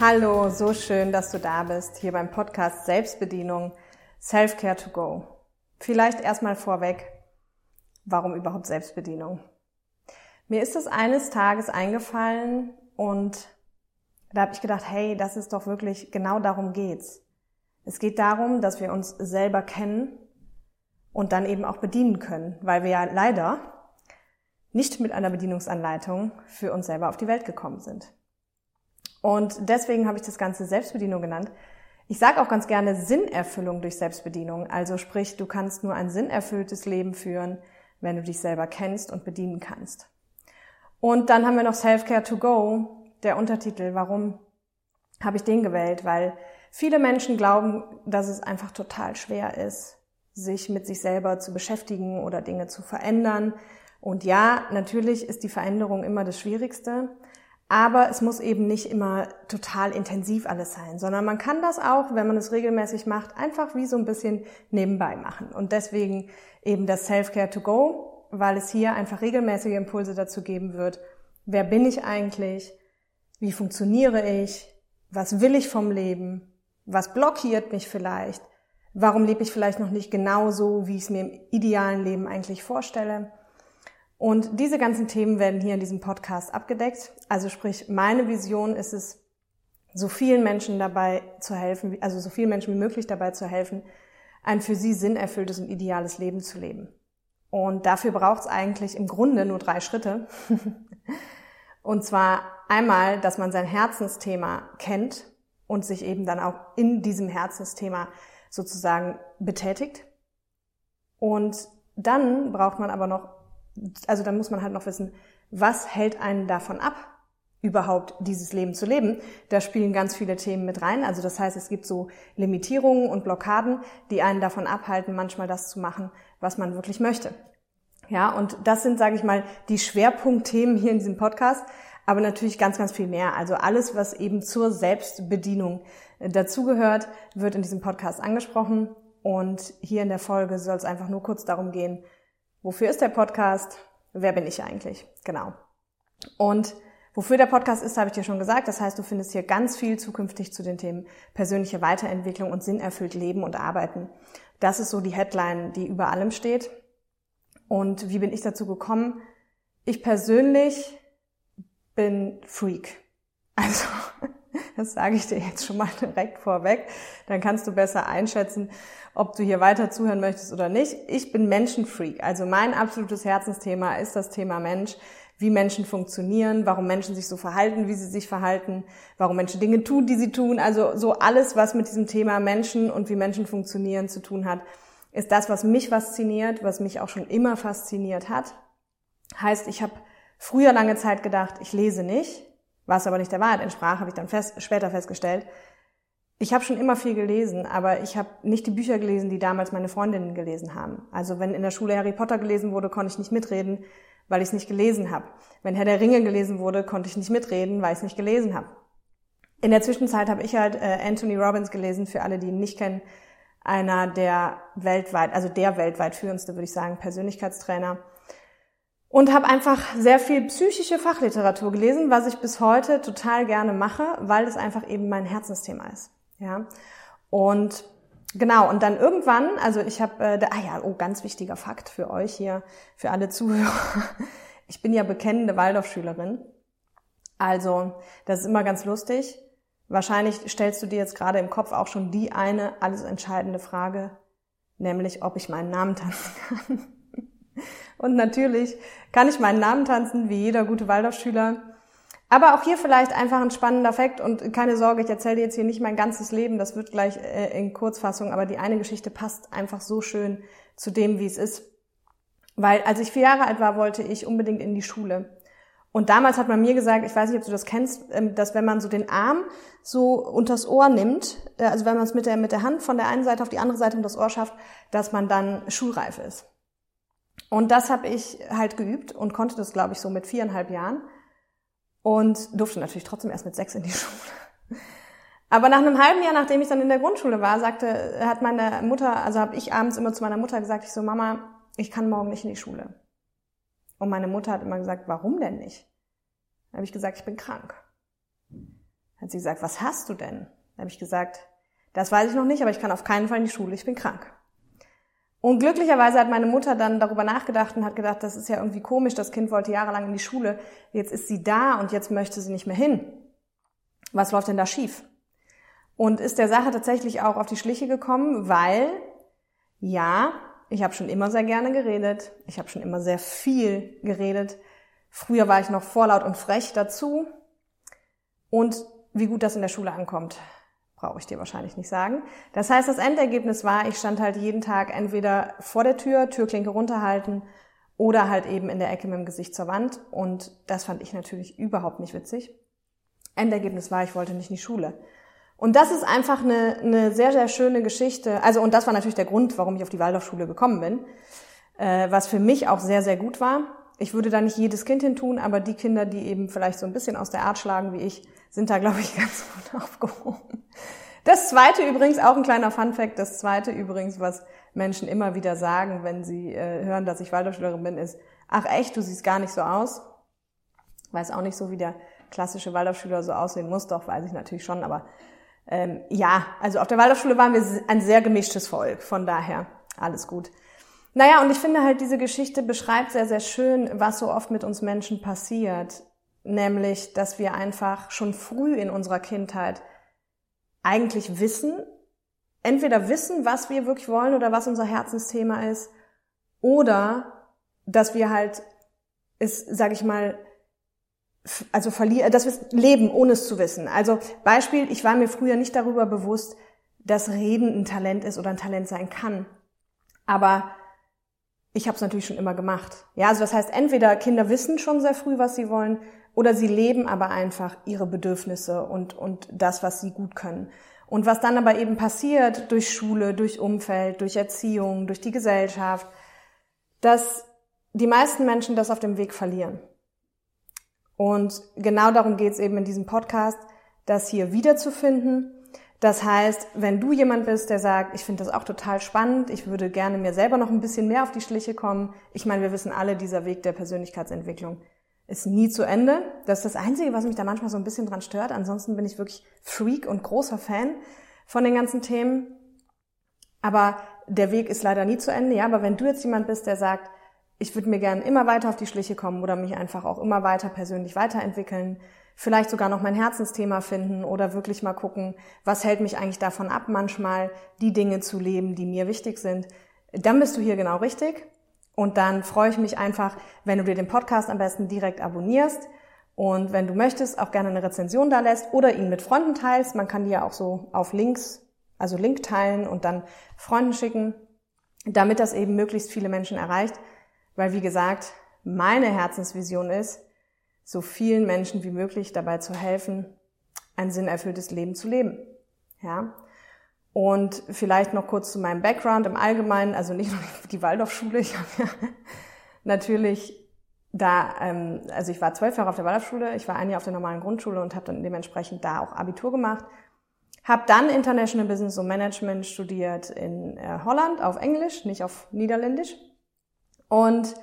Hallo, so schön, dass du da bist, hier beim Podcast Selbstbedienung Self-Care to Go. Vielleicht erstmal vorweg, warum überhaupt Selbstbedienung? Mir ist es eines Tages eingefallen und da habe ich gedacht, hey, das ist doch wirklich, genau darum geht's. Es geht darum, dass wir uns selber kennen und dann eben auch bedienen können, weil wir ja leider nicht mit einer Bedienungsanleitung für uns selber auf die Welt gekommen sind. Und deswegen habe ich das Ganze Selbstbedienung genannt. Ich sage auch ganz gerne Sinnerfüllung durch Selbstbedienung. Also sprich, du kannst nur ein sinnerfülltes Leben führen, wenn du dich selber kennst und bedienen kannst. Und dann haben wir noch Self-Care to Go, der Untertitel. Warum habe ich den gewählt? Weil viele Menschen glauben, dass es einfach total schwer ist, sich mit sich selber zu beschäftigen oder Dinge zu verändern. Und ja, natürlich ist die Veränderung immer das Schwierigste. Aber es muss eben nicht immer total intensiv alles sein, sondern man kann das auch, wenn man es regelmäßig macht, einfach wie so ein bisschen nebenbei machen. Und deswegen eben das Self-Care to Go, weil es hier einfach regelmäßige Impulse dazu geben wird. Wer bin ich eigentlich? Wie funktioniere ich? Was will ich vom Leben? Was blockiert mich vielleicht? Warum lebe ich vielleicht noch nicht genau so, wie ich es mir im idealen Leben eigentlich vorstelle? Und diese ganzen Themen werden hier in diesem Podcast abgedeckt. Also sprich, meine Vision ist es, so vielen Menschen dabei zu helfen, also so vielen Menschen wie möglich dabei zu helfen, ein für sie sinnerfülltes und ideales Leben zu leben. Und dafür braucht es eigentlich im Grunde nur drei Schritte. und zwar einmal, dass man sein Herzensthema kennt und sich eben dann auch in diesem Herzensthema sozusagen betätigt. Und dann braucht man aber noch also dann muss man halt noch wissen, was hält einen davon ab, überhaupt dieses Leben zu leben. Da spielen ganz viele Themen mit rein. Also das heißt, es gibt so Limitierungen und Blockaden, die einen davon abhalten, manchmal das zu machen, was man wirklich möchte. Ja, und das sind, sage ich mal, die Schwerpunktthemen hier in diesem Podcast, aber natürlich ganz, ganz viel mehr. Also alles, was eben zur Selbstbedienung dazugehört, wird in diesem Podcast angesprochen. Und hier in der Folge soll es einfach nur kurz darum gehen, Wofür ist der Podcast? Wer bin ich eigentlich? Genau. Und wofür der Podcast ist, habe ich dir schon gesagt. Das heißt, du findest hier ganz viel zukünftig zu den Themen persönliche Weiterentwicklung und sinnerfüllt Leben und Arbeiten. Das ist so die Headline, die über allem steht. Und wie bin ich dazu gekommen? Ich persönlich bin Freak. Also, das sage ich dir jetzt schon mal direkt vorweg. Dann kannst du besser einschätzen, ob du hier weiter zuhören möchtest oder nicht. Ich bin Menschenfreak. Also mein absolutes Herzensthema ist das Thema Mensch, wie Menschen funktionieren, warum Menschen sich so verhalten, wie sie sich verhalten, warum Menschen Dinge tun, die sie tun. Also so alles, was mit diesem Thema Menschen und wie Menschen funktionieren zu tun hat, ist das, was mich fasziniert, was mich auch schon immer fasziniert hat. Heißt, ich habe früher lange Zeit gedacht, ich lese nicht, was aber nicht der Wahrheit entsprach, habe ich dann fest, später festgestellt. Ich habe schon immer viel gelesen, aber ich habe nicht die Bücher gelesen, die damals meine Freundinnen gelesen haben. Also wenn in der Schule Harry Potter gelesen wurde, konnte ich nicht mitreden, weil ich es nicht gelesen habe. Wenn Herr der Ringe gelesen wurde, konnte ich nicht mitreden, weil ich es nicht gelesen habe. In der Zwischenzeit habe ich halt äh, Anthony Robbins gelesen, für alle, die ihn nicht kennen, einer der weltweit, also der weltweit führendste, würde ich sagen, Persönlichkeitstrainer. Und habe einfach sehr viel psychische Fachliteratur gelesen, was ich bis heute total gerne mache, weil es einfach eben mein Herzensthema ist. Ja. Und genau, und dann irgendwann, also ich habe, äh, ah ja, oh, ganz wichtiger Fakt für euch hier, für alle Zuhörer. Ich bin ja bekennende Waldorfschülerin. Also, das ist immer ganz lustig. Wahrscheinlich stellst du dir jetzt gerade im Kopf auch schon die eine alles entscheidende Frage, nämlich ob ich meinen Namen tanzen kann. Und natürlich kann ich meinen Namen tanzen, wie jeder gute Waldorfschüler. Aber auch hier vielleicht einfach ein spannender Fakt und keine Sorge, ich erzähle jetzt hier nicht mein ganzes Leben, das wird gleich äh, in Kurzfassung, aber die eine Geschichte passt einfach so schön zu dem, wie es ist. Weil als ich vier Jahre alt war, wollte ich unbedingt in die Schule. Und damals hat man mir gesagt, ich weiß nicht, ob du das kennst, ähm, dass wenn man so den Arm so unters Ohr nimmt, äh, also wenn man es mit der, mit der Hand von der einen Seite auf die andere Seite um das Ohr schafft, dass man dann schulreif ist. Und das habe ich halt geübt und konnte das, glaube ich, so mit viereinhalb Jahren und durfte natürlich trotzdem erst mit sechs in die Schule. Aber nach einem halben Jahr, nachdem ich dann in der Grundschule war, sagte, hat meine Mutter, also habe ich abends immer zu meiner Mutter gesagt, ich so, Mama, ich kann morgen nicht in die Schule. Und meine Mutter hat immer gesagt, warum denn nicht? Dann habe ich gesagt, ich bin krank. Hat sie gesagt, was hast du denn? Da habe ich gesagt, das weiß ich noch nicht, aber ich kann auf keinen Fall in die Schule, ich bin krank. Und glücklicherweise hat meine Mutter dann darüber nachgedacht und hat gedacht, das ist ja irgendwie komisch, das Kind wollte jahrelang in die Schule, jetzt ist sie da und jetzt möchte sie nicht mehr hin. Was läuft denn da schief? Und ist der Sache tatsächlich auch auf die Schliche gekommen, weil, ja, ich habe schon immer sehr gerne geredet, ich habe schon immer sehr viel geredet. Früher war ich noch vorlaut und frech dazu. Und wie gut das in der Schule ankommt, brauche ich dir wahrscheinlich nicht sagen. Das heißt, das Endergebnis war, ich stand halt jeden Tag entweder vor der Tür, Türklinke runterhalten oder halt eben in der Ecke mit dem Gesicht zur Wand. Und das fand ich natürlich überhaupt nicht witzig. Endergebnis war, ich wollte nicht in die Schule. Und das ist einfach eine, eine sehr, sehr schöne Geschichte. Also, und das war natürlich der Grund, warum ich auf die Waldorfschule gekommen bin, äh, was für mich auch sehr, sehr gut war. Ich würde da nicht jedes Kind hin tun, aber die Kinder, die eben vielleicht so ein bisschen aus der Art schlagen wie ich, sind da, glaube ich, ganz gut aufgehoben. Das zweite übrigens, auch ein kleiner Funfact, das zweite übrigens, was Menschen immer wieder sagen, wenn sie äh, hören, dass ich Waldorfschülerin bin, ist, ach echt, du siehst gar nicht so aus. Weiß auch nicht so, wie der klassische Waldorfschüler so aussehen muss, doch, weiß ich natürlich schon, aber ähm, ja, also auf der Waldorfschule waren wir ein sehr gemischtes Volk, von daher alles gut. Naja, und ich finde halt, diese Geschichte beschreibt sehr, sehr schön, was so oft mit uns Menschen passiert nämlich dass wir einfach schon früh in unserer Kindheit eigentlich wissen, entweder wissen, was wir wirklich wollen oder was unser Herzensthema ist, oder dass wir halt es, sag ich mal, also verlieren, dass wir leben, ohne es zu wissen. Also Beispiel, ich war mir früher nicht darüber bewusst, dass Reden ein Talent ist oder ein Talent sein kann. Aber ich habe es natürlich schon immer gemacht. Ja, also das heißt, entweder Kinder wissen schon sehr früh, was sie wollen, oder sie leben aber einfach ihre Bedürfnisse und, und das, was sie gut können. Und was dann aber eben passiert durch Schule, durch Umfeld, durch Erziehung, durch die Gesellschaft, dass die meisten Menschen das auf dem Weg verlieren. Und genau darum geht es eben in diesem Podcast, das hier wiederzufinden. Das heißt, wenn du jemand bist, der sagt, ich finde das auch total spannend, ich würde gerne mir selber noch ein bisschen mehr auf die Schliche kommen. Ich meine, wir wissen alle, dieser Weg der Persönlichkeitsentwicklung ist nie zu Ende. Das ist das Einzige, was mich da manchmal so ein bisschen dran stört. Ansonsten bin ich wirklich Freak und großer Fan von den ganzen Themen. Aber der Weg ist leider nie zu Ende. Ja, aber wenn du jetzt jemand bist, der sagt, ich würde mir gerne immer weiter auf die Schliche kommen oder mich einfach auch immer weiter persönlich weiterentwickeln, vielleicht sogar noch mein Herzensthema finden oder wirklich mal gucken, was hält mich eigentlich davon ab, manchmal die Dinge zu leben, die mir wichtig sind, dann bist du hier genau richtig. Und dann freue ich mich einfach, wenn du dir den Podcast am besten direkt abonnierst und wenn du möchtest, auch gerne eine Rezension da lässt oder ihn mit Freunden teilst. Man kann die ja auch so auf Links, also Link teilen und dann Freunden schicken, damit das eben möglichst viele Menschen erreicht. Weil wie gesagt, meine Herzensvision ist, so vielen Menschen wie möglich dabei zu helfen, ein sinnerfülltes Leben zu leben. Ja. Und vielleicht noch kurz zu meinem Background im Allgemeinen, also nicht nur die Waldorfschule, ich habe ja natürlich da, ähm, also ich war zwölf Jahre auf der Waldorfschule, ich war ein Jahr auf der normalen Grundschule und habe dann dementsprechend da auch Abitur gemacht. Habe dann International Business und Management studiert in äh, Holland auf Englisch, nicht auf Niederländisch. Und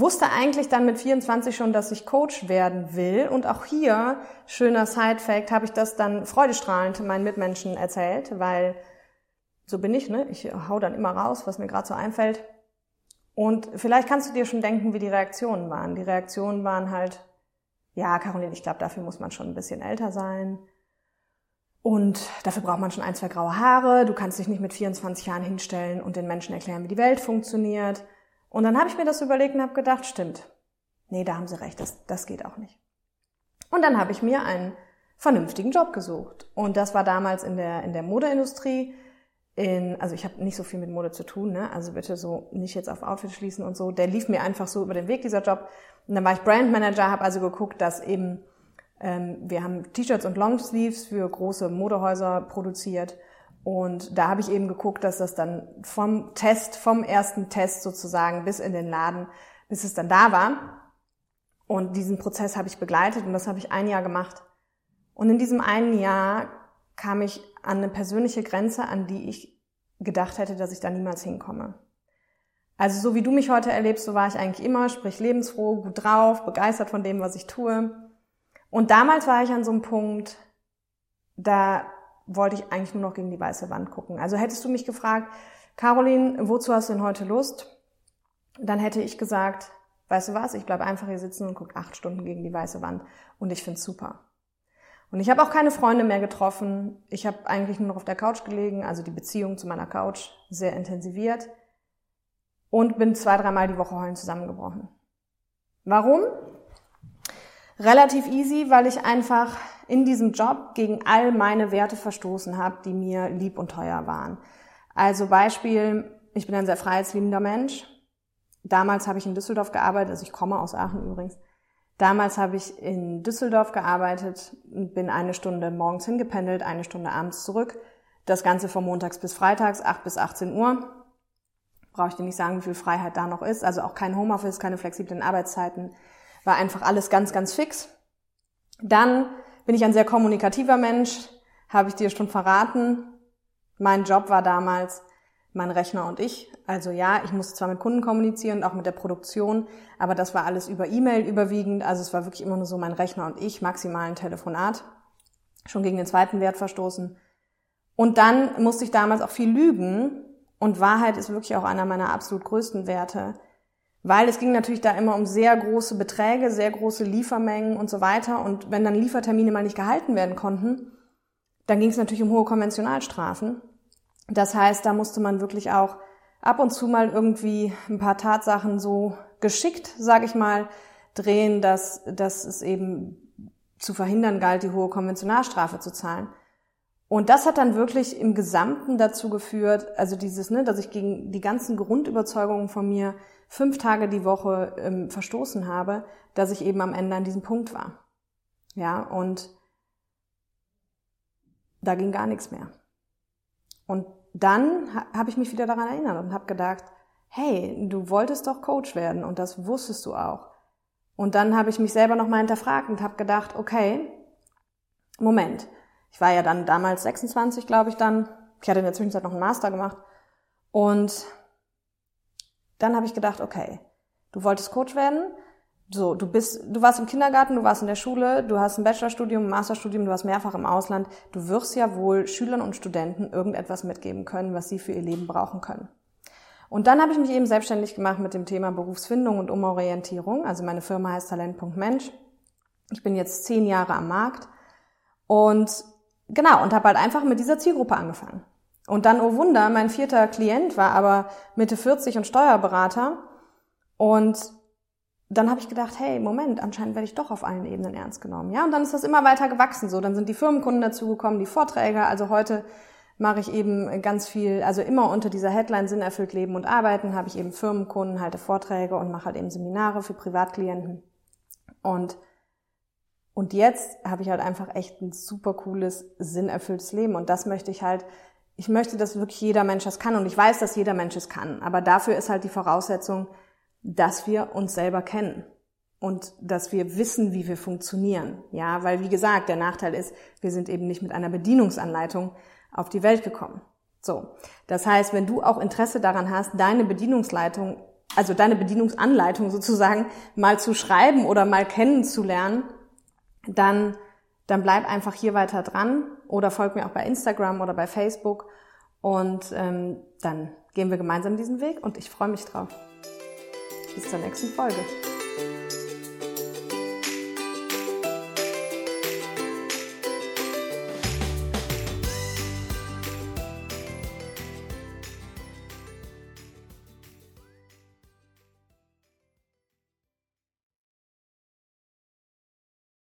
wusste eigentlich dann mit 24 schon, dass ich Coach werden will. Und auch hier, schöner Side-Fact, habe ich das dann freudestrahlend meinen Mitmenschen erzählt, weil so bin ich, ne? Ich hau dann immer raus, was mir gerade so einfällt. Und vielleicht kannst du dir schon denken, wie die Reaktionen waren. Die Reaktionen waren halt, ja, Caroline, ich glaube, dafür muss man schon ein bisschen älter sein. Und dafür braucht man schon ein, zwei graue Haare. Du kannst dich nicht mit 24 Jahren hinstellen und den Menschen erklären, wie die Welt funktioniert. Und dann habe ich mir das überlegt und habe gedacht, stimmt. Nee, da haben sie recht, das, das geht auch nicht. Und dann habe ich mir einen vernünftigen Job gesucht. Und das war damals in der, in der Modeindustrie. In, also ich habe nicht so viel mit Mode zu tun, ne? also bitte so nicht jetzt auf Outfit schließen und so. Der lief mir einfach so über den Weg, dieser Job. Und dann war ich Brandmanager, habe also geguckt, dass eben, ähm, wir haben T-Shirts und Longsleeves für große Modehäuser produziert und da habe ich eben geguckt, dass das dann vom Test, vom ersten Test sozusagen bis in den Laden, bis es dann da war. Und diesen Prozess habe ich begleitet und das habe ich ein Jahr gemacht. Und in diesem einen Jahr kam ich an eine persönliche Grenze, an die ich gedacht hätte, dass ich da niemals hinkomme. Also so wie du mich heute erlebst, so war ich eigentlich immer, sprich lebensfroh, gut drauf, begeistert von dem, was ich tue. Und damals war ich an so einem Punkt, da wollte ich eigentlich nur noch gegen die weiße Wand gucken. Also hättest du mich gefragt, Caroline, wozu hast du denn heute Lust? Dann hätte ich gesagt, weißt du was, ich bleib einfach hier sitzen und guck acht Stunden gegen die weiße Wand und ich find's super. Und ich habe auch keine Freunde mehr getroffen. Ich habe eigentlich nur noch auf der Couch gelegen, also die Beziehung zu meiner Couch sehr intensiviert und bin zwei, dreimal die Woche heulen zusammengebrochen. Warum? Relativ easy, weil ich einfach in diesem Job gegen all meine Werte verstoßen habe, die mir lieb und teuer waren. Also Beispiel, ich bin ein sehr freiheitsliebender Mensch. Damals habe ich in Düsseldorf gearbeitet, also ich komme aus Aachen übrigens. Damals habe ich in Düsseldorf gearbeitet, bin eine Stunde morgens hingependelt, eine Stunde abends zurück. Das Ganze von montags bis freitags, 8 bis 18 Uhr. Brauche ich dir nicht sagen, wie viel Freiheit da noch ist. Also auch kein Homeoffice, keine flexiblen Arbeitszeiten. War einfach alles ganz, ganz fix. Dann bin ich ein sehr kommunikativer Mensch, habe ich dir schon verraten. Mein Job war damals mein Rechner und ich. Also ja, ich musste zwar mit Kunden kommunizieren auch mit der Produktion, aber das war alles über E-Mail überwiegend. Also es war wirklich immer nur so mein Rechner und ich, maximal ein Telefonat. Schon gegen den zweiten Wert verstoßen. Und dann musste ich damals auch viel lügen. Und Wahrheit ist wirklich auch einer meiner absolut größten Werte. Weil es ging natürlich da immer um sehr große Beträge, sehr große Liefermengen und so weiter. Und wenn dann Liefertermine mal nicht gehalten werden konnten, dann ging es natürlich um hohe Konventionalstrafen. Das heißt, da musste man wirklich auch ab und zu mal irgendwie ein paar Tatsachen so geschickt, sage ich mal, drehen, dass, dass es eben zu verhindern galt, die hohe Konventionalstrafe zu zahlen. Und das hat dann wirklich im Gesamten dazu geführt, also dieses, ne, dass ich gegen die ganzen Grundüberzeugungen von mir fünf Tage die Woche ähm, verstoßen habe, dass ich eben am Ende an diesem Punkt war. Ja, und da ging gar nichts mehr. Und dann habe ich mich wieder daran erinnert und habe gedacht, hey, du wolltest doch Coach werden und das wusstest du auch. Und dann habe ich mich selber nochmal hinterfragt und habe gedacht, okay, Moment. Ich war ja dann damals 26, glaube ich dann. Ich hatte in der Zwischenzeit noch einen Master gemacht. Und dann habe ich gedacht, okay, du wolltest Coach werden, so, du bist, du warst im Kindergarten, du warst in der Schule, du hast ein Bachelorstudium, ein Masterstudium, du warst mehrfach im Ausland. Du wirst ja wohl Schülern und Studenten irgendetwas mitgeben können, was sie für ihr Leben brauchen können. Und dann habe ich mich eben selbstständig gemacht mit dem Thema Berufsfindung und Umorientierung. Also meine Firma heißt Talent.mensch. Ich bin jetzt zehn Jahre am Markt und genau und habe halt einfach mit dieser Zielgruppe angefangen. Und dann, oh Wunder, mein vierter Klient war aber Mitte 40 und Steuerberater und dann habe ich gedacht, hey, Moment, anscheinend werde ich doch auf allen Ebenen ernst genommen. Ja, und dann ist das immer weiter gewachsen. So, dann sind die Firmenkunden dazugekommen, die Vorträge. Also heute mache ich eben ganz viel, also immer unter dieser Headline Sinn erfüllt Leben und Arbeiten, habe ich eben Firmenkunden, halte Vorträge und mache halt eben Seminare für Privatklienten. Und und jetzt habe ich halt einfach echt ein super cooles, sinnerfülltes Leben. Und das möchte ich halt, ich möchte, dass wirklich jeder Mensch das kann. Und ich weiß, dass jeder Mensch es kann. Aber dafür ist halt die Voraussetzung, dass wir uns selber kennen und dass wir wissen, wie wir funktionieren. Ja, weil wie gesagt, der Nachteil ist, wir sind eben nicht mit einer Bedienungsanleitung auf die Welt gekommen. So. Das heißt, wenn du auch Interesse daran hast, deine Bedienungsleitung, also deine Bedienungsanleitung sozusagen mal zu schreiben oder mal kennenzulernen, dann, dann bleib einfach hier weiter dran oder folg mir auch bei Instagram oder bei Facebook und ähm, dann gehen wir gemeinsam diesen Weg und ich freue mich drauf. Bis zur nächsten Folge.